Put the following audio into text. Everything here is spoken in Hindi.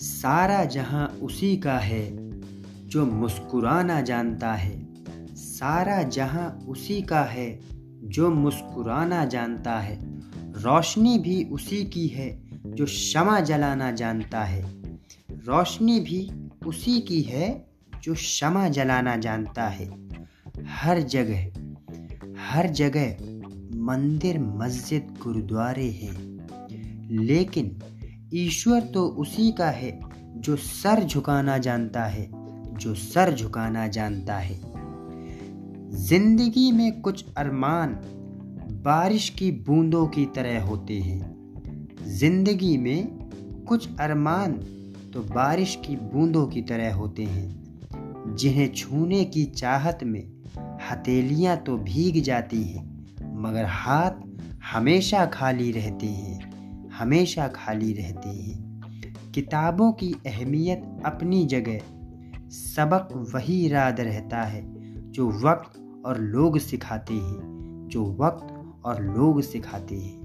सारा जहाँ उसी का है, जो मुस्कुराना जानता है। सारा जहाँ उसी का है, जो मुस्कुराना जानता है। रोशनी भी उसी की है, जो क्षमा जलाना जानता है। रोशनी भी उसी की है, जो क्षमा जलाना जानता है। हर जगह हर जगह मंदिर, मस्जिद, गुरुद्वारे हैं। लेकिन ईश्वर तो उसी का है जो सर झुकाना जानता है, जो सर झुकाना जानता है। ज़िंदगी में कुछ अरमान बारिश की बूंदों की तरह होते हैं। ज़िंदगी में कुछ अरमान तो बारिश की बूंदों की तरह होते हैं। जिन्हें छूने की चाहत में हथेलियाँ तो भीग जाती हैं, मगर हाथ हमेशा खाली रहते हैं। हमेशा खाली रहते हैं। किताबों की अहमियत अपनी जगह, सबक वही याद रहता है जो वक्त और लोग सिखाते हैं, जो वक्त और लोग सिखाते हैं।